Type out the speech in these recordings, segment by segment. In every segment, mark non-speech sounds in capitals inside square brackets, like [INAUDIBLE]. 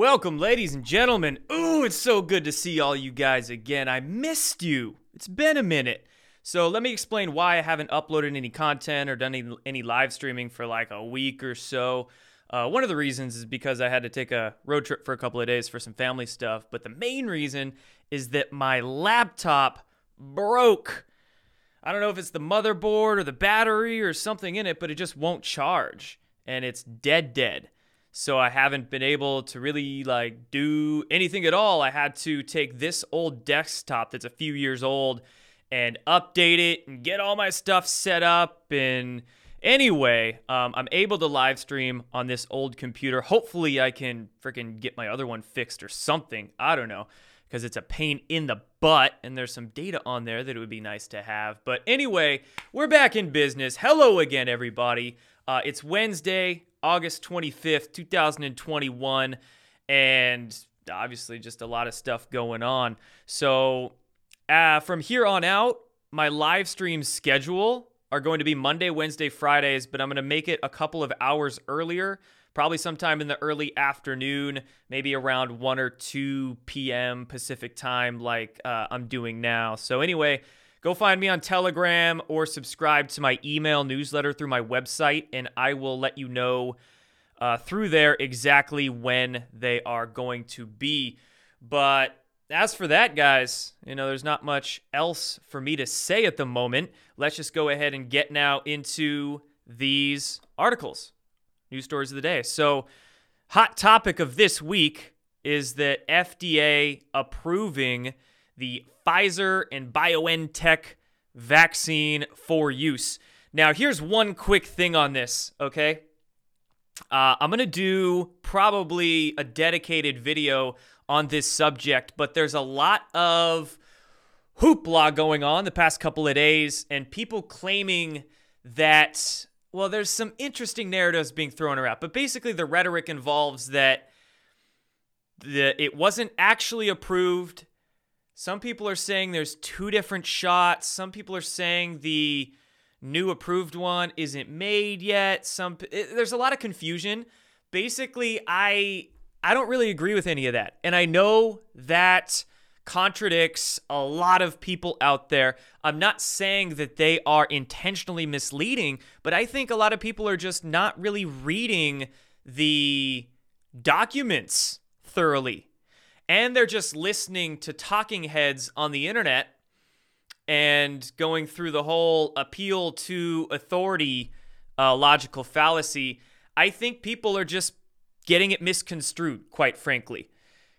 Welcome, ladies and gentlemen. Ooh, it's so good to see all you guys again. I missed you. It's been a minute. So let me explain why I haven't uploaded any content or done any, any live streaming for like a week or so. Uh, one of the reasons is because I had to take a road trip for a couple of days for some family stuff. But the main reason is that my laptop broke. I don't know if it's the motherboard or the battery or something in it, but it just won't charge and it's dead dead. So I haven't been able to really like do anything at all. I had to take this old desktop that's a few years old and update it and get all my stuff set up. And anyway um, i'm able to live stream on this old computer. Hopefully i can freaking get my other one fixed or something. I don't know because it's a pain in the butt and there's some data on there that it would be nice to have. But anyway we're back in business. Hello again everybody. Uh, it's wednesday august 25th 2021 and obviously just a lot of stuff going on so uh, from here on out, my live stream schedule are going to be Monday, Wednesday, Fridays, but I'm going to make it a couple of hours earlier, probably sometime in the early afternoon, maybe around 1 or 2 p.m. Pacific time, like uh, I'm doing now. So, anyway, go find me on Telegram or subscribe to my email newsletter through my website, and I will let you know uh, through there exactly when they are going to be. But as for that, guys, you know, there's not much else for me to say at the moment. Let's just go ahead and get now into these articles, news stories of the day. So, hot topic of this week is that FDA approving the Pfizer and BioNTech vaccine for use. Now, here's one quick thing on this, okay? Uh, I'm going to do probably a dedicated video on this subject, but there's a lot of hoopla going on the past couple of days and people claiming that well there's some interesting narratives being thrown around but basically the rhetoric involves that the, it wasn't actually approved some people are saying there's two different shots some people are saying the new approved one isn't made yet some it, eh, there's a lot of confusion basically i I don't really agree with any of that. And I know that contradicts a lot of people out there. I'm not saying that they are intentionally misleading, but I think a lot of people are just not really reading the documents thoroughly. And they're just listening to talking heads on the internet and going through the whole appeal to authority uh, logical fallacy. I think people are just getting it misconstrued, quite frankly.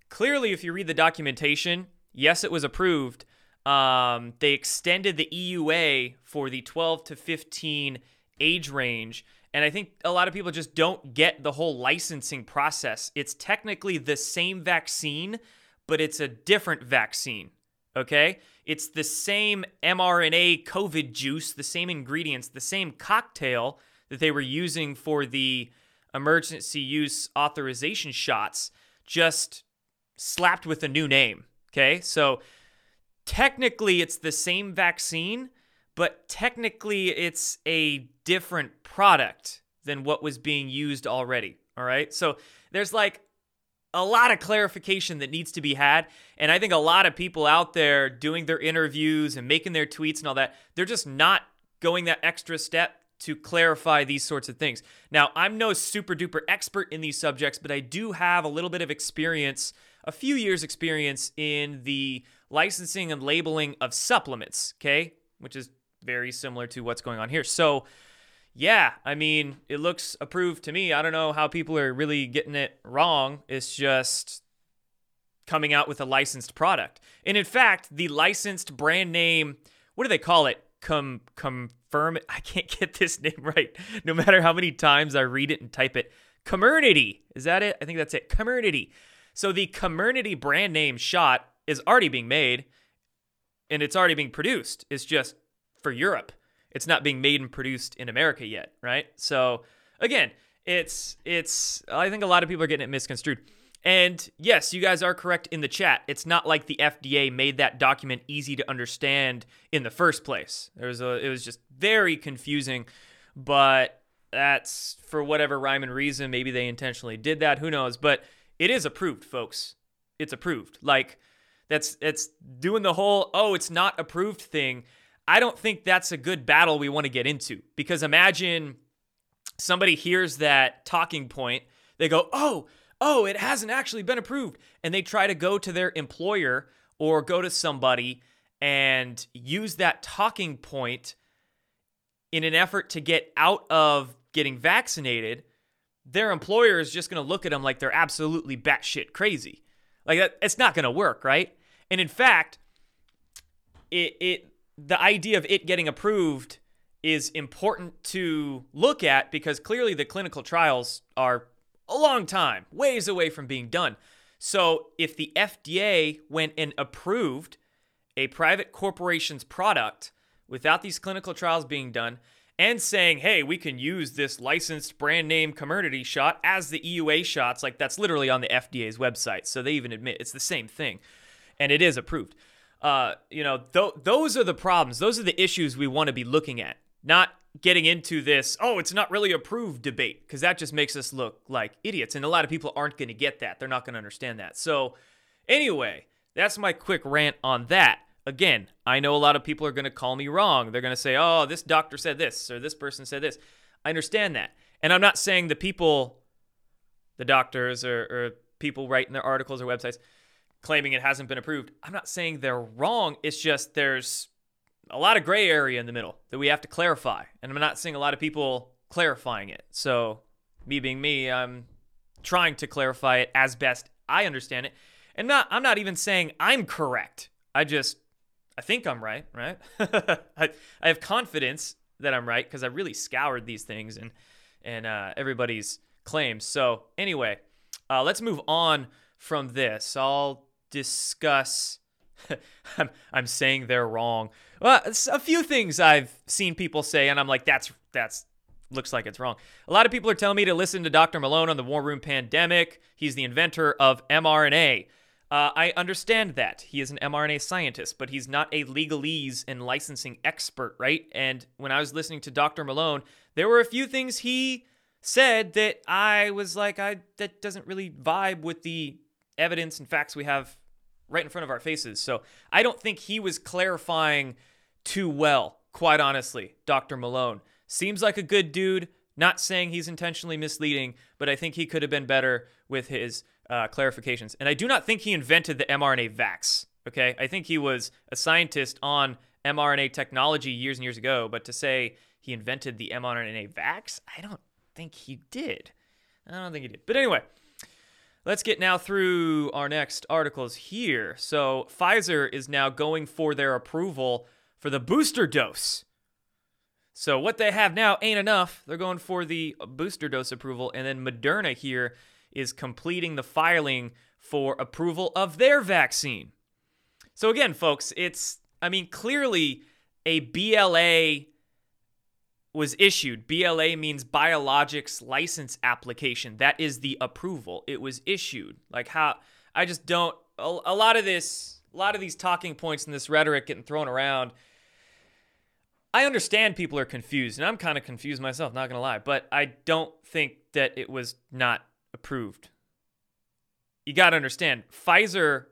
Clearly, if you read the documentation, yes, it was approved. Um, they extended the EUA for the 12 to 15 age range. And I think a lot of people just don't get the whole licensing process. It's technically the same vaccine, but it's a different vaccine. Okay? It's the same mRNA COVID juice, the same ingredients, the same cocktail that they were using for the emergency use authorization shots just slapped with a new name. Okay. So technically it's the same vaccine, but technically it's a different product than what was being used already. All right. So there's like a lot of clarification that needs to be had. And I think a lot of people out there doing their interviews and making their tweets and all that, they're just not going that extra step to clarify these sorts of things. Now, I'm no super duper expert in these subjects, but I do have a little bit of experience, a few years' experience in the licensing and labeling of supplements, okay? Which is very similar to what's going on here. So, yeah, I mean, it looks approved to me. I don't know how people are really getting it wrong. It's just coming out with a licensed product. And in fact, the licensed brand name, what do they call it? com confirm it. [LAUGHS] I can't get this name right. No matter how many times I read it and type it. Comirnaty. Is that it? I think that's it. Comirnaty. So the Comirnaty brand name shot is already being made and it's already being produced. It's just for Europe. It's not being made and produced in America yet, right? So again, it's it's I think a lot of people are getting it misconstrued. And yes, you guys are correct in the chat. It's not like the FDA made that document easy to understand in the first place. There was a, it was just very confusing, but that's for whatever rhyme and reason. Maybe they intentionally did that. Who knows? But it is approved, folks. It's approved. Like that's it's doing the whole oh, it's not approved thing. I don't think that's a good battle we want to get into because imagine somebody hears that talking point, they go, "Oh, oh, it hasn't actually been approved." And they try to go to their employer or go to somebody and use that talking point in an effort to get out of getting vaccinated, their employer is just going to look at them like they're absolutely batshit crazy. Like that, it's not going to work, right? And in fact, it, it the idea of it getting approved is important to look at because clearly the clinical trials are a long time, ways away from being done. So if the FDA went and approved a private corporation's product without these clinical trials being done and saying, hey, we can use this licensed brand name Comirnaty shot as the EUA shots, like that's literally on the FDA's website. So they even admit it's the same thing. And it is approved. Uh, you know, th- those are the problems. Those are the issues we want to be looking at, not getting into this, oh, it's not really approved debate, because that just makes us look like idiots. And a lot of people aren't going to get that. They're not going to understand that. So, anyway, that's my quick rant on that. Again, I know a lot of people are going to call me wrong. They're going to say, oh, this doctor said this or this person said this. I understand that. And I'm not saying the people, the doctors or, or people writing their articles or websites claiming it hasn't been approved, I'm not saying they're wrong. It's just there's a lot of gray area in the middle that we have to clarify. And I'm not seeing a lot of people clarifying it. So, me being me, I'm trying to clarify it as best I understand it. And not I'm not even saying I'm correct. I just I think I'm right, right? [LAUGHS] I, I have confidence that I'm right because I really scoured these things and and uh, everybody's claims. So anyway, uh, let's move on from this. I'll discuss. [LAUGHS] I'm, I'm saying they're wrong. Well, a few things I've seen people say, and I'm like, that's that's looks like it's wrong. A lot of people are telling me to listen to Dr. Malone on the War Room Pandemic. He's the inventor of mRNA. Uh, I understand that. He is an mRNA scientist, but he's not a legalese and licensing expert, right? And when I was listening to Dr. Malone, there were a few things he said that I was like, I that doesn't really vibe with the evidence and facts we have right in front of our faces. So I don't think he was clarifying too well, quite honestly, Dr. Malone. Seems like a good dude, not saying he's intentionally misleading, but I think he could have been better with his uh, clarifications. And I do not think he invented the mRNA vax. Okay, I think he was a scientist on mRNA technology years and years ago. But to say he invented the mRNA vax, I don't think he did. I don't think he did. But anyway, let's get now through our next articles here. So Pfizer is now going for their approval for the booster dose. So what they have now ain't enough. They're going for the booster dose approval, and then Moderna here is completing the filing for approval of their vaccine. So, again, folks, it's, I mean, clearly a BLA was issued. BLA means Biologics License Application. That is the approval. It was issued. Like, how, I just don't, a, a lot of this, a lot of these talking points and this rhetoric getting thrown around. I understand people are confused, and I'm kind of confused myself, not gonna lie, but I don't think that it was not approved. You got to understand, Pfizer,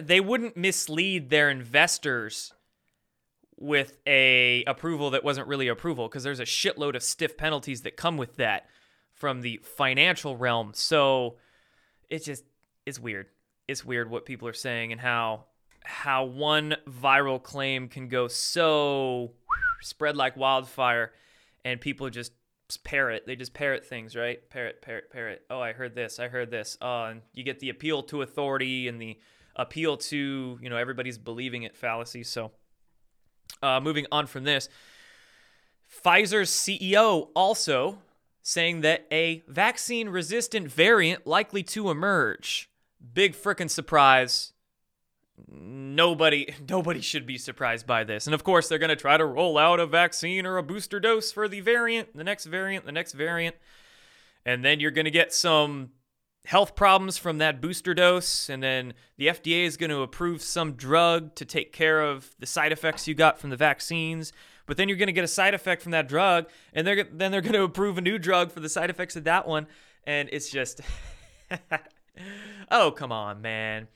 they wouldn't mislead their investors with a approval that wasn't really approval because there's a shitload of stiff penalties that come with that from the financial realm. So it's just it's weird. It's weird what people are saying and how how one viral claim can go so spread like wildfire and people just parrot. They just parrot things, right? Parrot, parrot, parrot. Oh, I heard this. I heard this. Oh, and you get the appeal to authority and the appeal to you know everybody's believing it fallacy. So, uh, moving on from this, Pfizer's CEO also saying that a vaccine resistant variant likely to emerge. Big freaking surprise nobody [LAUGHS] nobody should be surprised by this. And of course, they're going to try to roll out a vaccine or a booster dose for the variant, the next variant, the next variant. And then you're going to get some health problems from that booster dose and then the FDA is going to approve some drug to take care of the side effects you got from the vaccines. But then you're going to get a side effect from that drug and they're then they're going to approve a new drug for the side effects of that one and it's just [LAUGHS] oh, come on, man.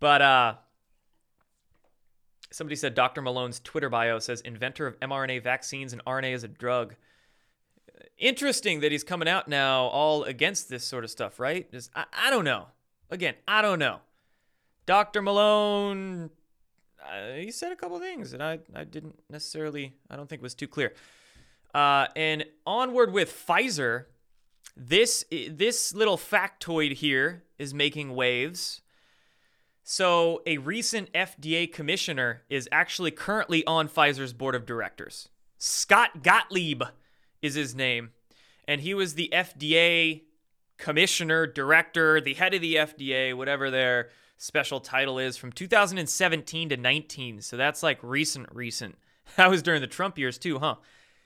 But uh somebody said Dr. Malone's Twitter bio says inventor of mRNA vaccines and RNA as a drug. Interesting that he's coming out now all against this sort of stuff, right? Just, I, I don't know. Again, I don't know. Dr. Malone, uh, he said a couple things that I, I didn't necessarily, I don't think it was too clear. Uh, and onward with Pfizer, this this little factoid here is making waves. So, a recent FDA commissioner is actually currently on Pfizer's board of directors. Scott Gottlieb is his name, and he was the FDA commissioner, director, the head of the FDA, whatever their special title is from 2017 to 19. So that's like recent recent. [LAUGHS] That was during the Trump years too, huh?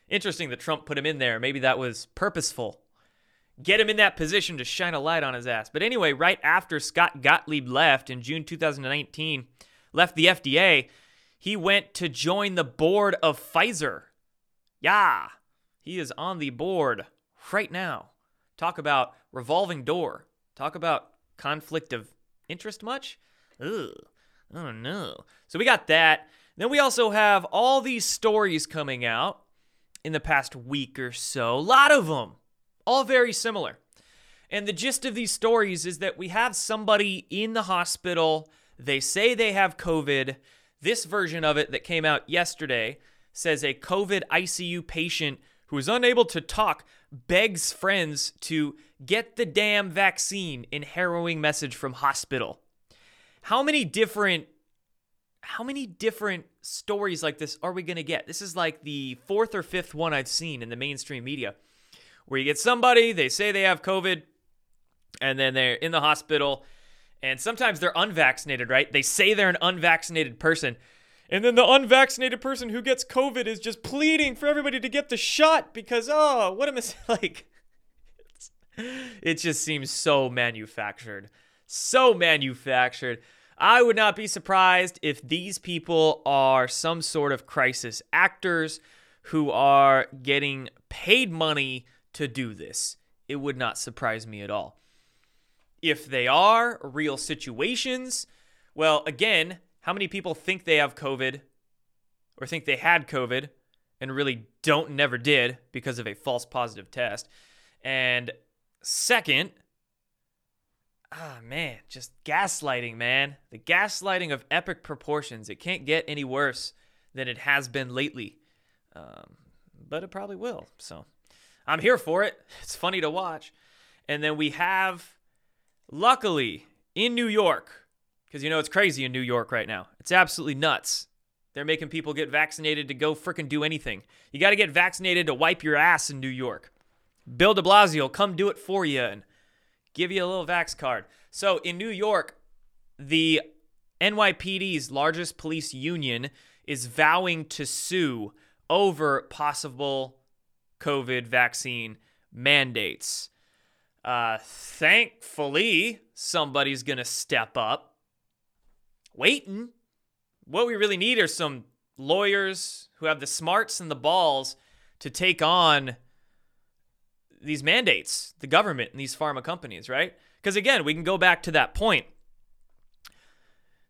Interesting that Trump put him in there. Maybe that was purposeful. Get him in that position to shine a light on his ass. But anyway, right after Scott Gottlieb left in June 2019, left the FDA, he went to join the board of Pfizer. Yeah, he is on the board right now. Talk about revolving door. Talk about conflict of interest much? Ugh. Oh no. So we got that. Then we also have all these stories coming out in the past week or so. A lot of them, all very similar. And the gist of these stories is that we have somebody in the hospital. They say they have COVID. This version of it that came out yesterday says a COVID ICU patient who is unable to talk begs friends to get the damn vaccine in harrowing message from hospital. How many different how many different stories like this are we going to get? This is like the fourth or fifth one I've seen in the mainstream media where you get somebody, they say they have COVID, and then they're in the hospital, and sometimes they're unvaccinated, right? They say they're an unvaccinated person. And then the unvaccinated person who gets COVID is just pleading for everybody to get the shot because, oh, what a mistake. [LAUGHS] Like, it just seems so manufactured. So manufactured. I would not be surprised if these people are some sort of crisis actors who are getting paid money to do this. It would not surprise me at all. If they are real situations, well, again, how many people think they have COVID or think they had COVID and really don't, never did because of a false positive test? And second, ah man, just gaslighting, man. The gaslighting of epic proportions. It can't get any worse than it has been lately, um, but it probably will. So I'm here for it. [LAUGHS] It's funny to watch. And then we have, luckily, in New York, because you know it's crazy in New York right now. It's absolutely nuts. They're making people get vaccinated to go fricking do anything. You got to get vaccinated to wipe your ass in New York. Bill de Blasio, will come do it for you and give you a little vax card. So in New York, the NYPD's largest police union is vowing to sue over possible COVID vaccine mandates. Uh, thankfully, somebody's going to step up. Waiting. What we really need are some lawyers who have the smarts and the balls to take on these mandates, the government and these pharma companies, right? Because again, we can go back to that point.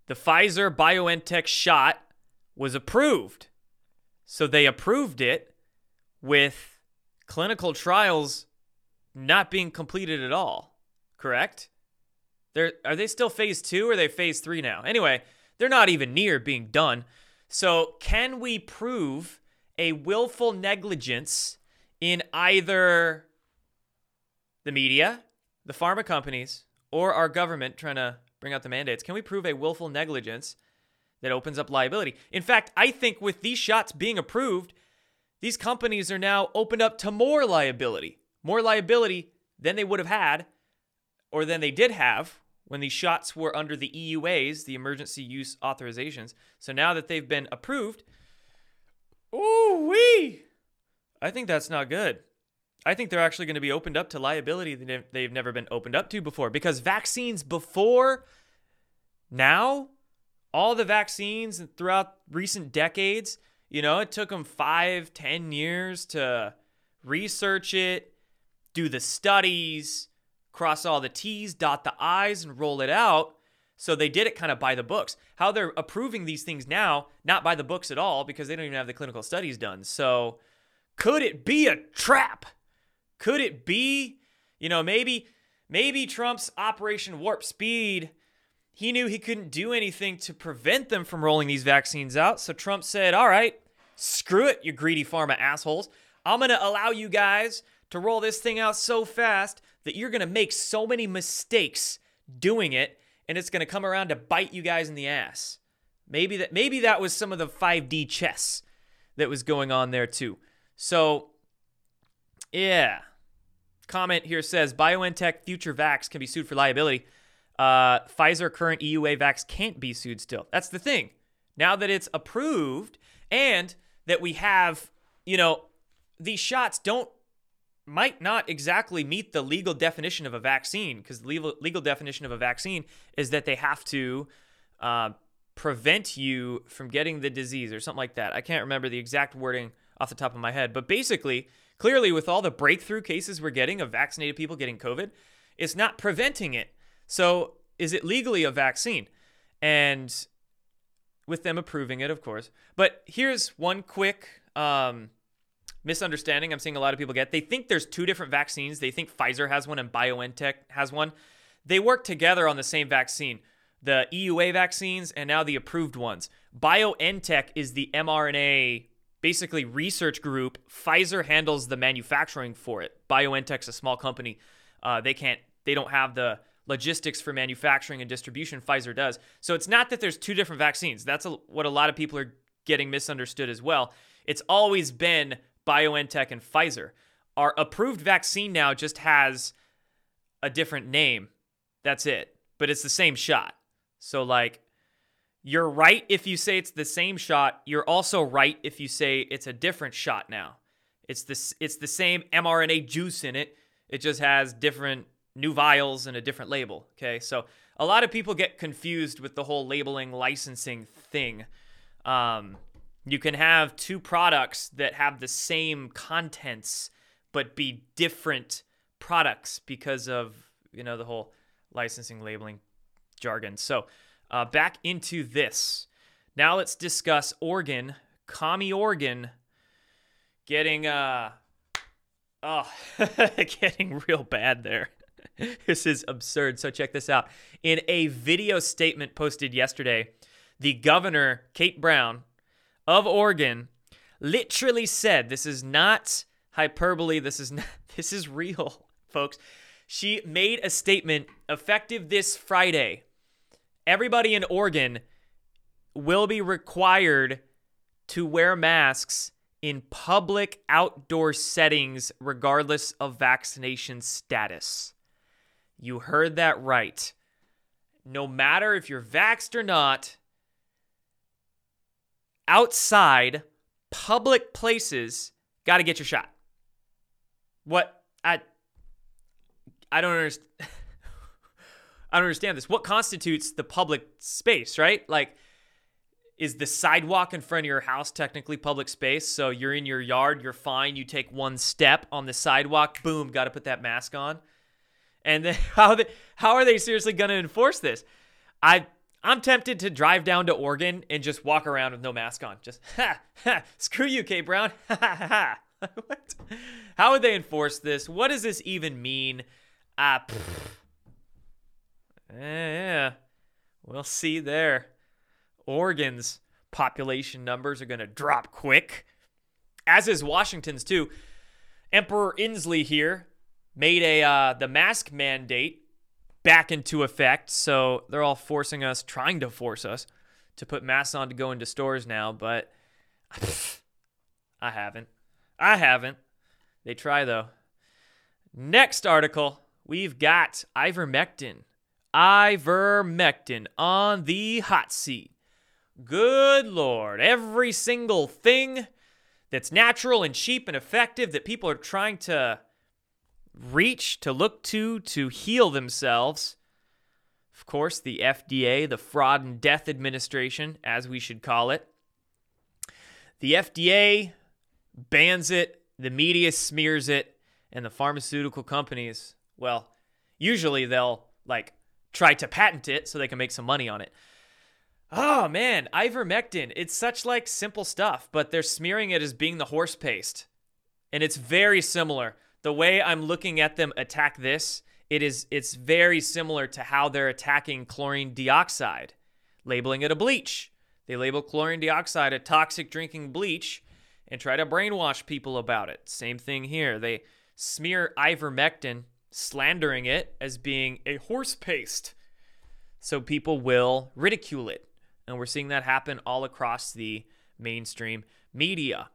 The Pfizer BioNTech shot was approved. So they approved it with clinical trials not being completed at all, correct? They're, are they still phase two or are they phase three now? Anyway, they're not even near being done. So, can we prove a willful negligence in either the media, the pharma companies, or our government trying to bring out the mandates? Can we prove a willful negligence that opens up liability? In fact, I think with these shots being approved, these companies are now opened up to more liability, more liability than they would have had or than they did have when these shots were under the EUAs, the emergency use authorizations. So now that they've been approved, ooh wee, I think that's not good. I think they're actually going to be opened up to liability that they've never been opened up to before because vaccines before now, all the vaccines throughout recent decades, you know, it took them five, ten years to research it, do the studies, cross all the T's, dot the I's, and roll it out. So they did it kind of by the books. How they're approving these things now, not by the books at all, because they don't even have the clinical studies done. So could it be a trap? Could it be, you know, maybe maybe Trump's Operation Warp Speed, he knew he couldn't do anything to prevent them from rolling these vaccines out. So Trump said, "All right, screw it, you greedy pharma assholes. I'm to allow you guys to roll this thing out so fast that you're going to make so many mistakes doing it and it's going to come around to bite you guys in the ass. Maybe that maybe that was some of the 5D chess that was going on there too. So yeah. Comment here says BioNTech future vax can be sued for liability. Uh, Pfizer current EUA vax can't be sued still. That's the thing. Now that it's approved and that we have, you know, these shots don't might not exactly meet the legal definition of a vaccine because the legal, legal definition of a vaccine is that they have to uh, prevent you from getting the disease or something like that. I can't remember the exact wording off the top of my head, but basically, clearly, with all the breakthrough cases we're getting of vaccinated people getting COVID, it's not preventing it. So, is it legally a vaccine? And with them approving it, of course. But here's one quick um, misunderstanding I'm seeing a lot of people get. They think there's two different vaccines. They think Pfizer has one and BioNTech has one. They work together on the same vaccine, the EUA vaccines and now the approved ones. BioNTech is the mRNA basically research group. Pfizer handles the manufacturing for it. BioNTech's a small company. Uh, they can't, they don't have the logistics for manufacturing and distribution. Pfizer does. So it's not that there's two different vaccines. That's a, what a lot of people are getting misunderstood as well. It's always been BioNTech, and Pfizer. Our approved vaccine now just has a different name. That's it. But it's the same shot. So, like, you're right if you say it's the same shot. You're also right if you say it's a different shot now. It's the, it's the same mRNA juice in it. It just has different new vials and a different label. Okay. So, a lot of people get confused with the whole labeling licensing thing. Um, you can have two products that have the same contents but be different products because of you know the whole licensing labeling jargon. So uh, back into this. Now let's discuss Oregon, commie Oregon, getting uh oh [LAUGHS] getting real bad there. [LAUGHS] this is absurd. So check this out. In a video statement posted yesterday, the governor Kate Brown of Oregon literally said, this is not hyperbole, this is [LAUGHS] not, this is real, folks. She made a statement effective this Friday. Everybody in Oregon will be required to wear masks in public outdoor settings regardless of vaccination status. You heard that right. No matter if you're vaxxed or not, outside public places, got to get your shot. What I I don't understand. [LAUGHS] I don't understand this. What constitutes the public space, right? Like, is the sidewalk in front of your house technically public space? So you're in your yard, you're fine. You take one step on the sidewalk, boom, got to put that mask on. And then [LAUGHS] how they, how are they seriously going to enforce this? I I'm tempted to drive down to Oregon and just walk around with no mask on. Just [LAUGHS] ha ha. Screw you, K Brown. [LAUGHS] Ha ha ha. [LAUGHS] what? How would they enforce this? What does this even mean? Ah, uh, yeah, we'll see there. Oregon's population numbers are going to drop quick, as is Washington's too. Emperor Inslee here made a uh, the mask mandate back into effect. So they're all forcing us, trying to force us to put masks on to go into stores now, but I haven't. I haven't. They try though. Next article, we've got ivermectin. Ivermectin on the hot seat. Good lord, every single thing that's natural and cheap and effective that people are trying to reach to look to to heal themselves. Of course, the FDA, the Fraud and Death Administration, as we should call it. The FDA bans it, the media smears it, and the pharmaceutical companies, well, usually they'll like try to patent it so they can make some money on it. Oh man, ivermectin. It's such like simple stuff, but they're smearing it as being the horse paste. And it's very similar. The way I'm looking at them attack this, it is it's very similar to how they're attacking chlorine dioxide, labeling it a bleach. They label chlorine dioxide a toxic drinking bleach and try to brainwash people about it. Same thing here. They smear ivermectin, slandering it as being a horse paste. So people will ridicule it. And we're seeing that happen all across the mainstream media.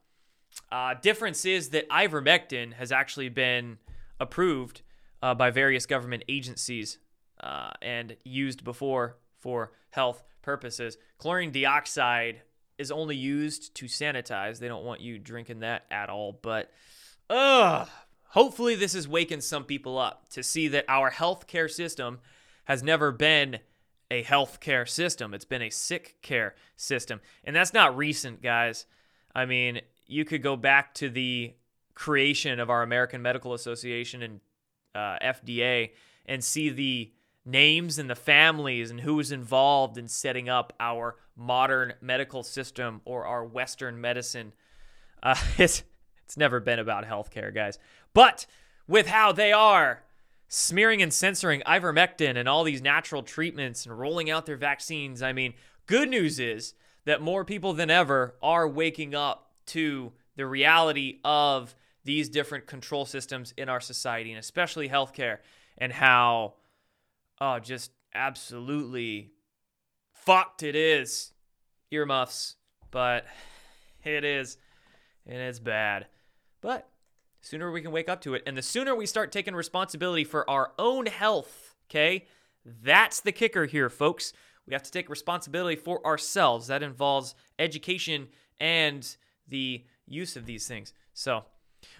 Uh, difference is that ivermectin has actually been approved uh, by various government agencies uh, and used before for health purposes. Chlorine dioxide is only used to sanitize. They don't want you drinking that at all. But, ugh, hopefully, this is waking some people up to see that our healthcare system has never been a healthcare system. It's been a sick care system. And that's not recent, guys. I mean, you could go back to the creation of our American Medical Association and uh, FDA and see the names and the families and who was involved in setting up our modern medical system or our Western medicine. Uh, [LAUGHS] it's it's never been about healthcare, guys. But with how they are smearing and censoring ivermectin and all these natural treatments and rolling out their vaccines, I mean, good news is that more people than ever are waking up to the reality of these different control systems in our society and especially healthcare and how oh just absolutely fucked it is. Earmuffs but it is and it's bad. But sooner we can wake up to it and the sooner we start taking responsibility for our own health okay that's the kicker here folks. We have to take responsibility for ourselves. That involves education and the use of these things so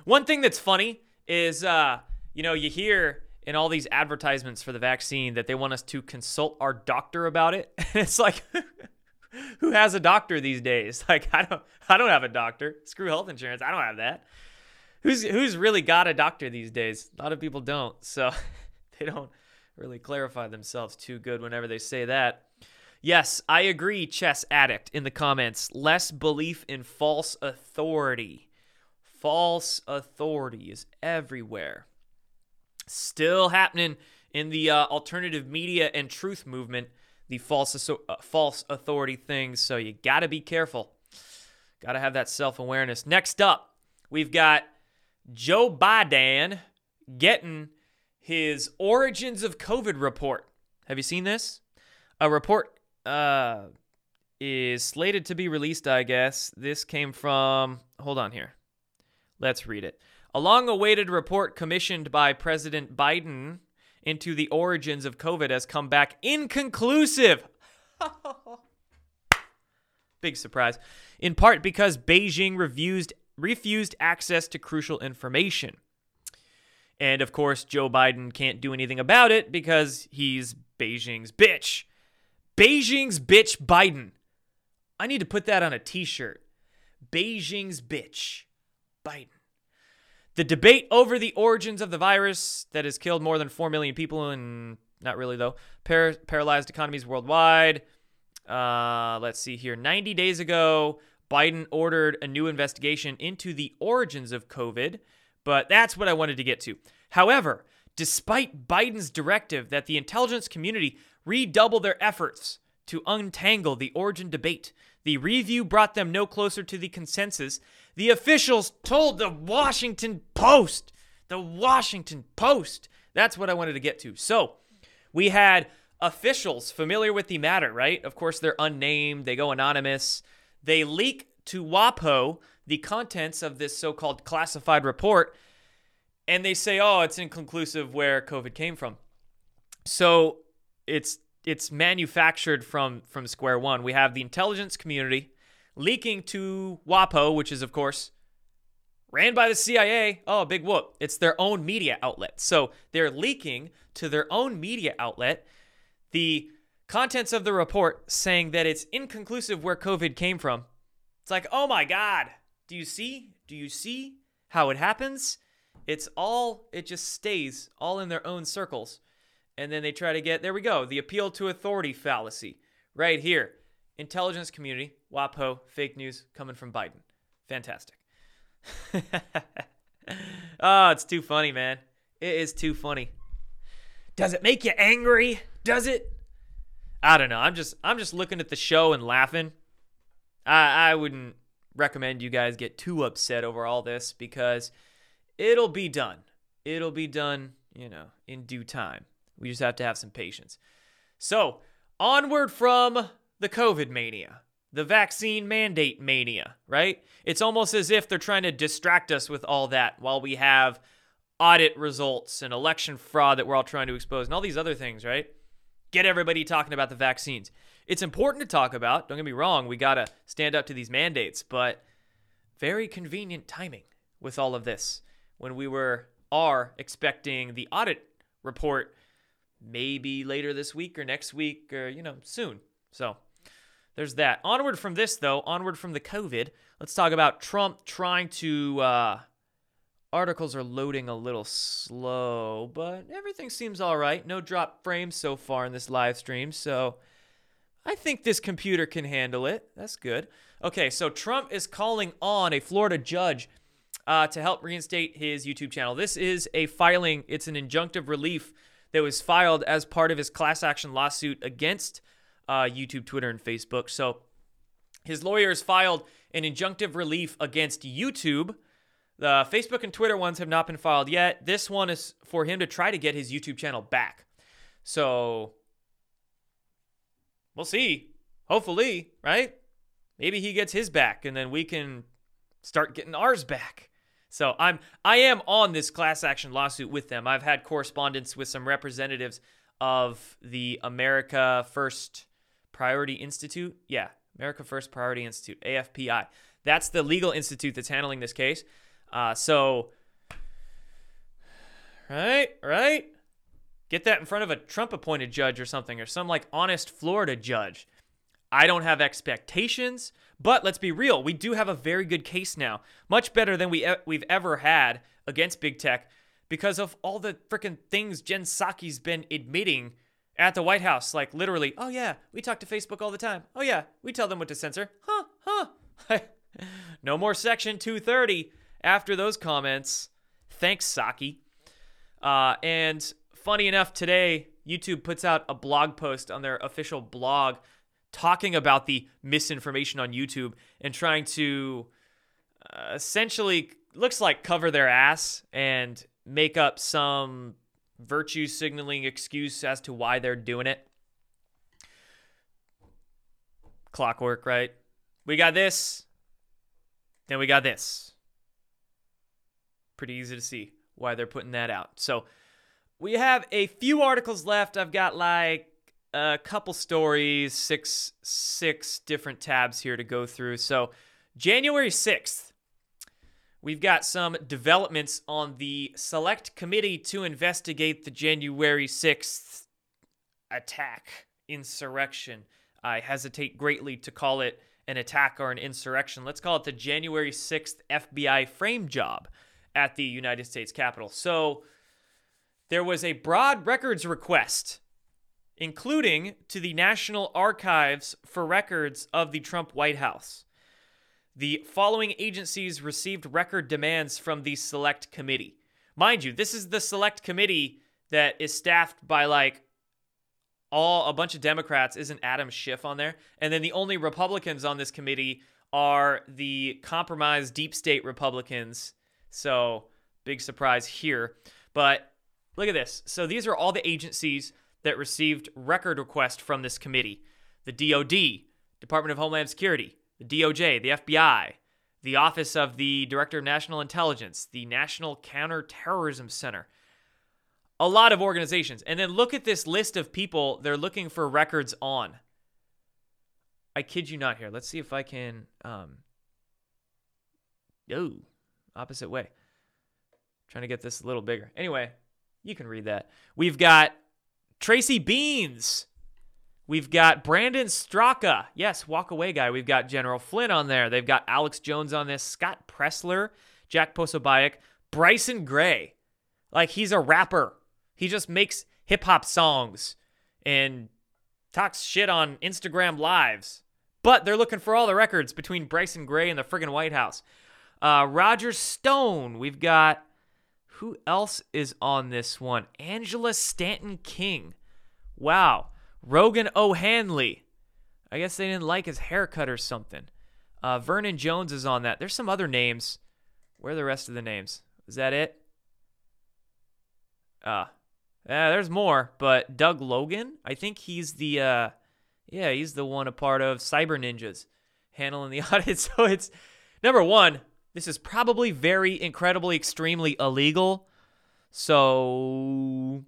one thing that's funny is, uh, you know, you hear in all these advertisements for the vaccine that they want us to consult our doctor about it. [LAUGHS] And it's like, [LAUGHS] who has a doctor these days? [LAUGHS] Like, I don't, I don't have a doctor. Screw health insurance. I don't have that. Who's who's really got a doctor these days? A lot of people don't. So they don't really clarify themselves too good whenever they say that. Yes, I agree, chess addict in the comments. Less belief in false authority. False authority is everywhere. Still happening in the uh, alternative media and truth movement, the false uh, false authority things. So you got to be careful. Got to have that self awareness. Next up, we've got Joe Biden getting his origins of COVID report. Have you seen this? A report uh, is slated to be released, I guess. This came from, hold on here. Let's read it. A long awaited report commissioned by President Biden into the origins of COVID has come back inconclusive. [LAUGHS] Big surprise. In part because Beijing refused, refused access to crucial information. And of course, Joe Biden can't do anything about it because he's Beijing's bitch. Beijing's bitch Biden. I need to put that on a t shirt. Beijing's bitch. Biden. The debate over the origins of the virus that has killed more than 4 million people and not really though, par- paralyzed economies worldwide. Uh, let's see here. 90 days ago, Biden ordered a new investigation into the origins of COVID, but that's what I wanted to get to. However, despite Biden's directive that the intelligence community redouble their efforts to untangle the origin debate, the review brought them no closer to the consensus the officials told the Washington Post. The Washington Post. That's what I wanted to get to. So, we had officials familiar with the matter, right? Of course, they're unnamed, they go anonymous. They leak to WAPO the contents of this so called classified report, and they say, oh, it's inconclusive where COVID came from. So, it's it's manufactured from from square one. We have the intelligence community leaking to WAPO, which is, of course, ran by the CIA. Oh, big whoop. It's their own media outlet. So they're leaking to their own media outlet the contents of the report saying that it's inconclusive where COVID came from. It's like, oh my God. Do you see? Do you see how it happens? It's all, it just stays all in their own circles. And then they try to get, there we go, the appeal to authority fallacy right here. Intelligence community, WAPO, fake news coming from Biden. Fantastic. oh, [LAUGHS] it's too funny, man. It is too funny. Does it make you angry? Does it? I don't know. I'm just I'm just looking at the show and laughing. I I wouldn't recommend you guys get too upset over all this because it'll be done. It'll be done, you know, in due time. We just have to have some patience. So, onward from the COVID mania, the vaccine mandate mania, right? It's almost as if they're trying to distract us with all that while we have audit results and election fraud that we're all trying to expose and all these other things, right? Get everybody talking about the vaccines. It's important to talk about. Don't get me wrong. We got to stand up to these mandates, but very convenient timing with all of this when we were are expecting the audit report maybe later this week or next week or you know soon. So there's that. Onward from this though, onward from the COVID. Let's talk about Trump trying to uh, articles are loading a little slow, but everything seems all right. No drop frames so far in this live stream, so I think this computer can handle it. That's good. Okay, so Trump is calling on a Florida judge uh, to help reinstate his YouTube channel. This is a filing, it's an injunctive relief that was filed as part of his class action lawsuit against uh, YouTube, Twitter, and Facebook. So his lawyers filed an injunctive relief against YouTube the Facebook and Twitter ones have not been filed yet. This one is for him to try to get his YouTube channel back. So we'll see. Hopefully, right? Maybe he gets his back and then we can start getting ours back. So I'm I am on this class action lawsuit with them. I've had correspondence with some representatives of the America First Priority Institute. Yeah, America First Priority Institute, AFPI. That's the legal institute that's handling this case. Uh, so, right, right. Get that in front of a Trump appointed judge or something, or some like honest Florida judge. I don't have expectations, but let's be real. We do have a very good case now, much better than we we've ever had against big tech, because of all the freaking things Jen Psaki's been admitting at the White House. Like literally, oh yeah, we talk to Facebook all the time. Oh yeah, we tell them what to censor. Huh, huh. [LAUGHS] no more Section 230 after those comments. Thanks, Psaki. Uh, and funny enough, today, YouTube puts out a blog post on their official blog talking about the misinformation on YouTube and trying to uh, essentially looks like cover their ass and make up some virtue signaling excuse as to why they're doing it. Clockwork, right? We got this, then we got this pretty easy to see why they're putting that out. So we have a few articles left. I've got like a couple stories, six six different tabs here to go through. So January 6th, we've got some developments on the select committee to investigate the January 6th attack, insurrection. I hesitate greatly to call it an attack or an insurrection. Let's call it the January 6th FBI frame job at the United States Capitol. So there was a broad records request, including to the National Archives for records of the Trump White House. The following agencies received record demands from the select committee. Mind you, this is the select committee that is staffed by like all a bunch of Democrats. Isn't Adam Schiff on there? And then the only Republicans on this committee are the compromised deep state Republicans so, big surprise here. But look at this. So, these are all the agencies that received record requests from this committee the DoD, Department of Homeland Security, the DOJ, the FBI, the Office of the Director of National Intelligence, the National Counterterrorism Center. A lot of organizations. And then look at this list of people they're looking for records on. I kid you not here. Let's see if I can. Um, oh, opposite way. Trying to get this a little bigger. Anyway, you can read that. We've got Tracy Beanz. We've got Brandon Straka. Yes, walk away guy. We've got General Flynn on there. They've got Alex Jones on this, Scott Presler, Jack Posobiec, Bryson Gray. Like he's a rapper. He just makes hip hop songs and talks shit on Instagram lives. But they're looking for all the records between Bryson Gray and the friggin' White House. Uh, Roger Stone. We've got who else is on this one? Angela Stanton King. Wow. Rogan O'Handley. I guess they didn't like his haircut or something. Uh, Vernon Jones is on that. There's some other names. Where are the rest of the names? Is that it? Uh, yeah, there's more, but Doug Logan, I think he's the, uh, yeah, he's the one a part of Cyber Ninjas handling the [LAUGHS] audit. So it's number one, this is probably very incredibly, extremely illegal. So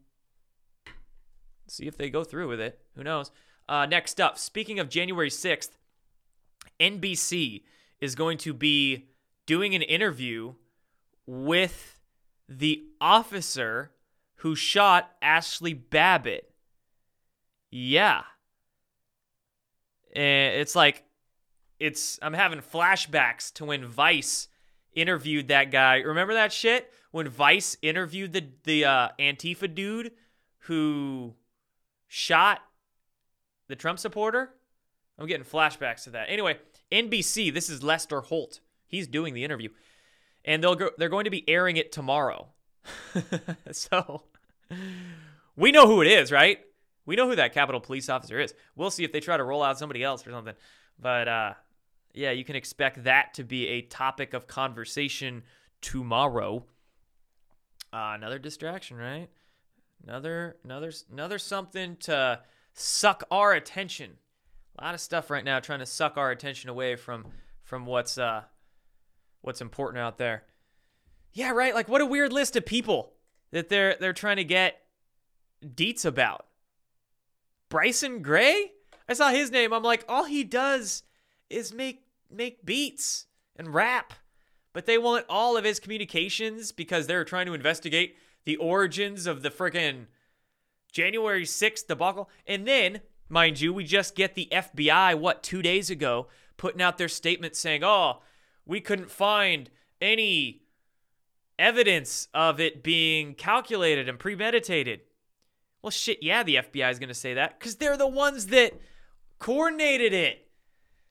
see if they go through with it. Who knows? Uh, next up, speaking of January 6th, NBC is going to be doing an interview with the officer who shot Ashley Babbitt. Yeah. And it's like it's I'm having flashbacks to when Vice interviewed that guy. Remember that shit? When Vice interviewed the the uh, Antifa dude who shot the Trump supporter? I'm getting flashbacks to that. Anyway, NBC, this is Lester Holt. He's doing the interview. And they'll go, they're going to be airing it tomorrow. [LAUGHS] so we know who it is, right? We know who that Capitol Police officer is. We'll see if they try to roll out somebody else or something. But uh, yeah, you can expect that to be a topic of conversation tomorrow. Uh, another distraction, right? Another, another, another something to suck our attention. A lot of stuff right now trying to suck our attention away from from what's uh what's important out there. Yeah, right. Like what a weird list of people that they're they're trying to get deets about. Bryson Gray? I saw his name. I'm like, all he does is make make beats and rap. But they want all of his communications because they're trying to investigate the origins of the freaking January 6th debacle. And then, mind you, we just get the FBI, what, two days ago, putting out their statement saying, oh, we couldn't find any evidence of it being calculated and premeditated. Well, shit, yeah, the FBI is going to say that because they're the ones that coordinated it.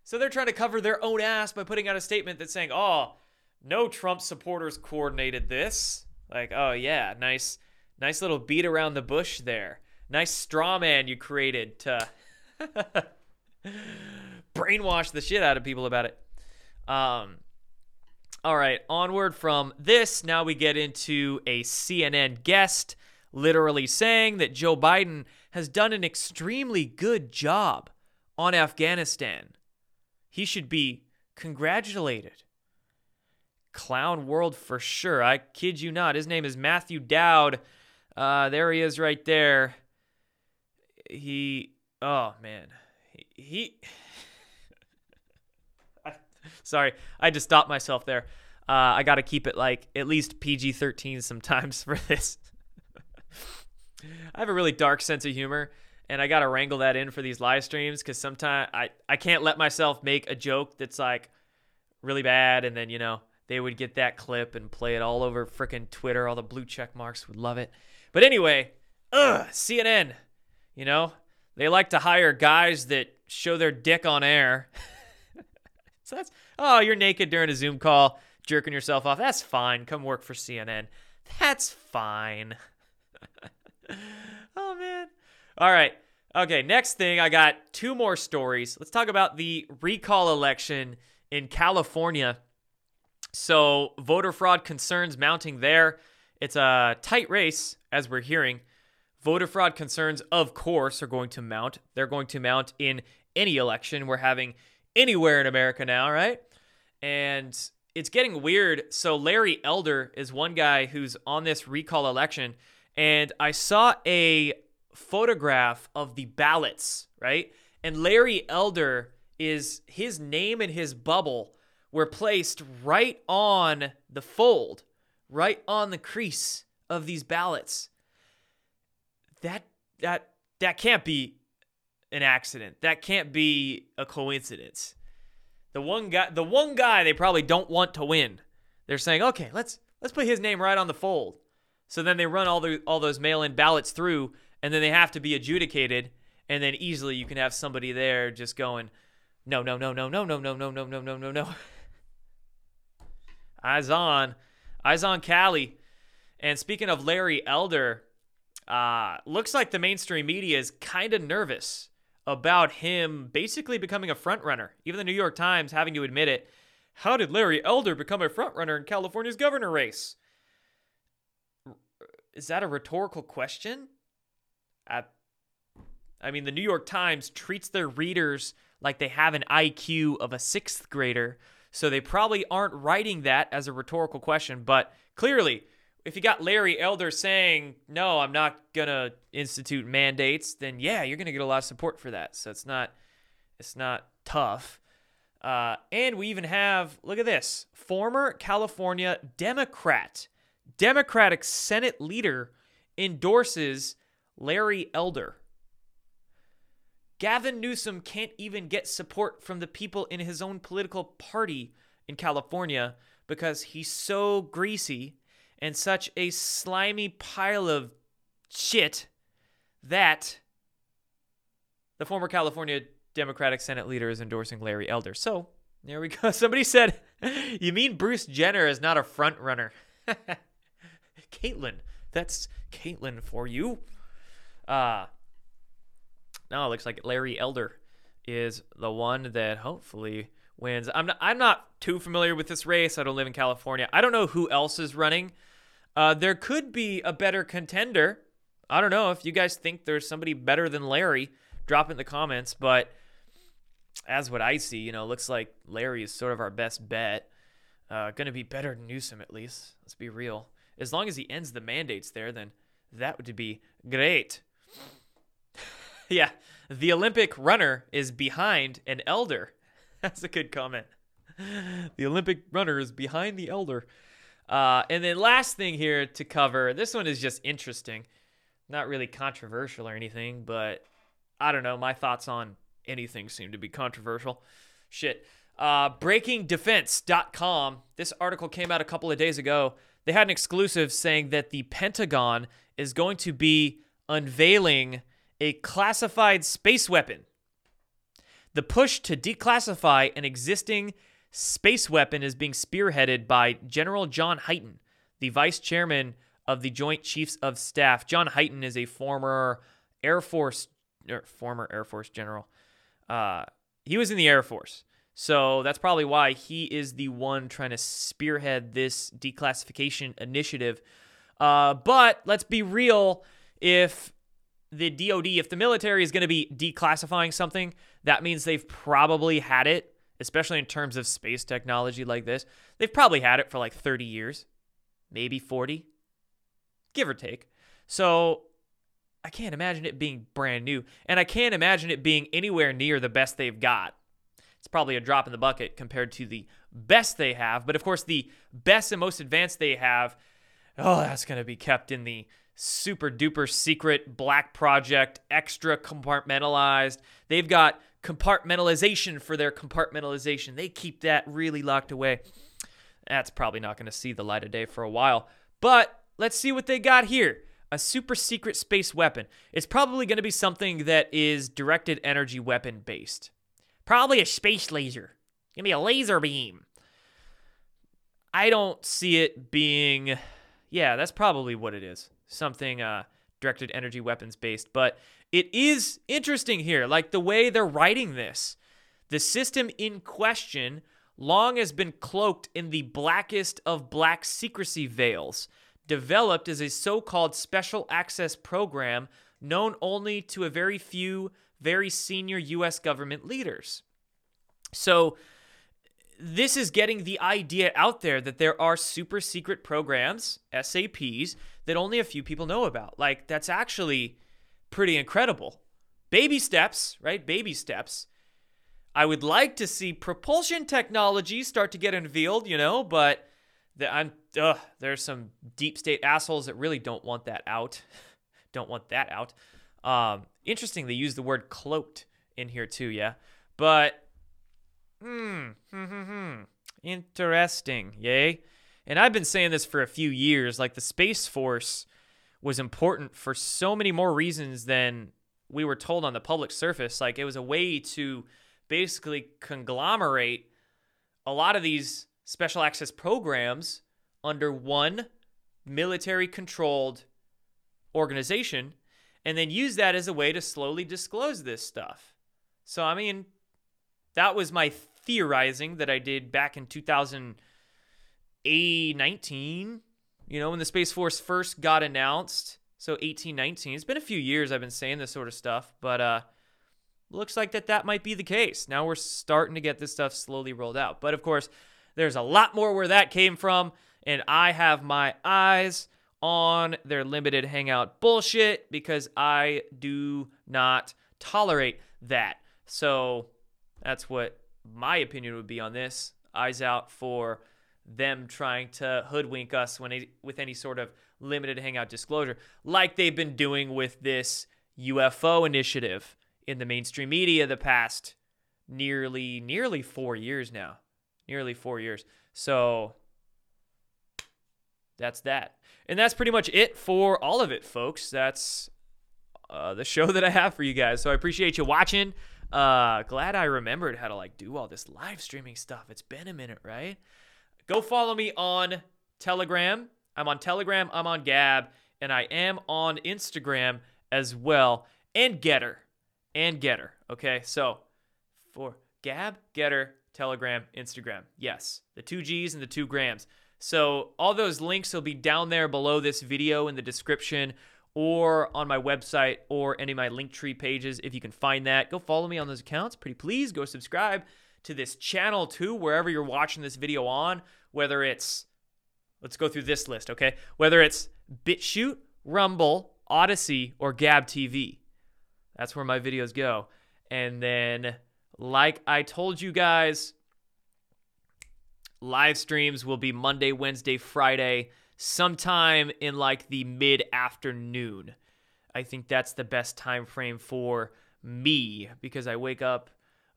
So they're trying to cover their own ass by putting out a statement that's saying, oh, no Trump supporters coordinated this. Like, oh, yeah, nice Nice little beat around the bush there. Nice straw man you created to [LAUGHS] brainwash the shit out of people about it. Um, all right, onward from this, now we get into a CNN guest literally saying that Joe Biden has done an extremely good job on Afghanistan. He should be congratulated. Clown world for sure. I kid you not. His name is Matthew Dowd. Uh, there he is right there. He, oh man, he, [LAUGHS] he sorry, I just stopped myself there. Uh, I got to keep it like at least PG 13 sometimes [LAUGHS] for this. [LAUGHS] I have a really dark sense of humor, and I got to wrangle that in for these live streams because sometimes I, I can't let myself make a joke that's like really bad, and then, you know, they would get that clip and play it all over freaking Twitter. All the blue check marks would love it. But anyway, ugh, CNN, you know, they like to hire guys that show their dick on air. [LAUGHS] so that's, oh, you're naked during a Zoom call, jerking yourself off. That's fine. Come work for CNN. That's fine. [LAUGHS] oh, man. All right. Okay, next thing, I got two more stories. Let's talk about the recall election in California. So, voter fraud concerns mounting there. It's a tight race, as we're hearing. Voter fraud concerns, of course, are going to mount. They're going to mount in any election we're having anywhere in America now, right? And it's getting weird. So, Larry Elder is one guy who's on this recall election. And I saw a photograph of the ballots, right? And Larry Elder is his name and his bubble were placed right on the fold right on the crease of these ballots. That that that can't be an accident. That can't be a coincidence. The one guy the one guy they probably don't want to win. They're saying, "Okay, let's let's put his name right on the fold." So then they run all the all those mail-in ballots through and then they have to be adjudicated, and then easily you can have somebody there just going, no, no, no, no, no, no, no, no, no, no, no, no, no. Eyes on, eyes on Cali. And speaking of Larry Elder, uh, looks like the mainstream media is kind of nervous about him basically becoming a frontrunner. Even the New York Times having to admit it. How did Larry Elder become a frontrunner in California's governor race? Is that a rhetorical question? I, I mean, the New York Times treats their readers like they have an IQ of a sixth grader, so they probably aren't writing that as a rhetorical question. But clearly, if you got Larry Elder saying, no, I'm not going to institute mandates, then yeah, you're going to get a lot of support for that. So it's not, it's not tough. Uh, and we even have, look at this, former California Democrat, Democratic Senate leader endorses Larry Elder. Gavin Newsom can't even get support from the people in his own political party in California because he's so greasy and such a slimy pile of shit that the former California Democratic Senate leader is endorsing Larry Elder. So there we go. [LAUGHS] Somebody said, "You mean Bruce Jenner is not a front runner?" [LAUGHS] Caitlyn, that's Caitlyn for you. Uh now it looks like Larry Elder is the one that hopefully wins. I'm not, I'm not too familiar with this race. I don't live in California. I don't know who else is running. Uh, there could be a better contender. I don't know if you guys think there's somebody better than Larry. Drop in the comments. But as what I see, you know, looks like Larry is sort of our best bet. Uh, going to be better than Newsom at least. Let's be real. As long as he ends the mandates there, then that would be great. [LAUGHS] yeah, the Olympic runner is behind an elder. [LAUGHS] That's a good comment. [LAUGHS] The Olympic runner is behind the elder. Uh, and then last thing here to cover. This one is just interesting, not really controversial or anything, but I don't know. My thoughts on anything seem to be controversial. Shit. Uh, BreakingDefense.com. This article came out a couple of days ago. They had an exclusive saying that the Pentagon is going to be unveiling a classified space weapon. The push to declassify an existing space weapon is being spearheaded by General John Hyten, the vice chairman of the Joint Chiefs of Staff. John Hyten is a former Air Force, er, former Air Force general. Uh, he was in the Air Force. So that's probably why he is the one trying to spearhead this declassification initiative. Uh, but let's be real if the DoD, if the military is going to be declassifying something, that means they've probably had it, especially in terms of space technology like this. They've probably had it for like 30 years, maybe 40, give or take. So I can't imagine it being brand new. And I can't imagine it being anywhere near the best they've got. It's probably a drop in the bucket compared to the best they have. But of course, the best and most advanced they have, oh, that's going to be kept in the super duper secret black project, extra compartmentalized. They've got compartmentalization for their compartmentalization. They keep that really locked away. That's probably not going to see the light of day for a while. But let's see what they got here. A super secret space weapon. It's probably going to be something that is directed energy weapon based. Probably a space laser. Give me a laser beam. I don't see it being. Yeah, that's probably what it is something uh, directed energy weapons based. But it is interesting here, like the way they're writing this. The system in question long has been cloaked in the blackest of black secrecy veils, developed as a so called special access program known only to a very few very senior U.S. government leaders. So, this is getting the idea out there that there are super secret programs, SAPs, that only a few people know about. Like, that's actually pretty incredible. Baby steps, right? Baby steps. I would like to see propulsion technology start to get unveiled, you know, but the, I'm, ugh, there's some deep state assholes that really don't want that out. [LAUGHS] don't want that out. Um, interesting, they use the word cloaked in here too, yeah. But Hmm, hmm, hmm, hmm. Interesting, yay? And I've been saying this for a few years. Like the Space Force was important for so many more reasons than we were told on the public surface. Like it was a way to basically conglomerate a lot of these special access programs under one military controlled organization and then use that as a way to slowly disclose this stuff. So, I mean, that was my theorizing that I did back in 2019, you know, when the Space Force first got announced. So 18, 19. It's been a few years I've been saying this sort of stuff, but uh looks like that that might be the case. Now we're starting to get this stuff slowly rolled out. But of course, there's a lot more where that came from, and I have my eyes on their limited hangout bullshit because I do not tolerate that. So that's what my opinion would be on this. Eyes out for them trying to hoodwink us when it, with any sort of limited hangout disclosure, like they've been doing with this UFO initiative in the mainstream media the past nearly nearly four years now, nearly four years. So that's that. And that's pretty much it for all of it, folks. That's uh, the show [LAUGHS] that I have for you guys. So I appreciate you watching. Uh, glad I remembered how to like do all this live streaming stuff. It's been a minute, right? Go follow me on Telegram. I'm on Telegram. I'm on Gab, and I am on Instagram as well, and Gettr, and Gettr. Okay, so for Gab, Gettr, Telegram, Instagram. Yes, the two G's and the two grams. So all those links will be down there below this video in the description or on my website or any of my Linktree pages if you can find that. Go follow me on those accounts. Pretty please go subscribe to this channel too, wherever you're watching this video on, whether it's let's go through this list, okay? Whether it's BitChute, Rumble, Odysee, or Gab TV. That's where my videos go. And then, like I told you guys, live streams will be Monday, Wednesday, Friday, sometime in like the mid afternoon. I think that's the best time frame for me because I wake up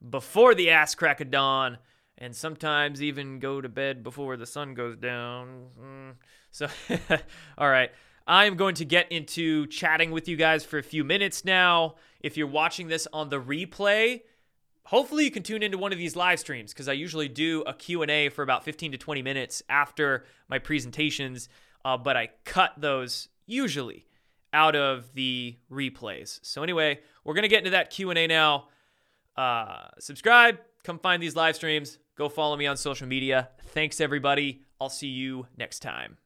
before the ass crack of dawn and sometimes even go to bed before the sun goes down. Mm. So, [LAUGHS] all right. I'm going to get into chatting with you guys for a few minutes now. If you're watching this on the replay, hopefully you can tune into one of these live streams because I usually do a Q&A for about 15 to 20 minutes after my presentations, uh, but I cut those usually out of the replays. So anyway, we're going to get into that Q&A now. Uh, subscribe, come find these live streams, go follow me on social media. Thanks everybody. I'll see you next time.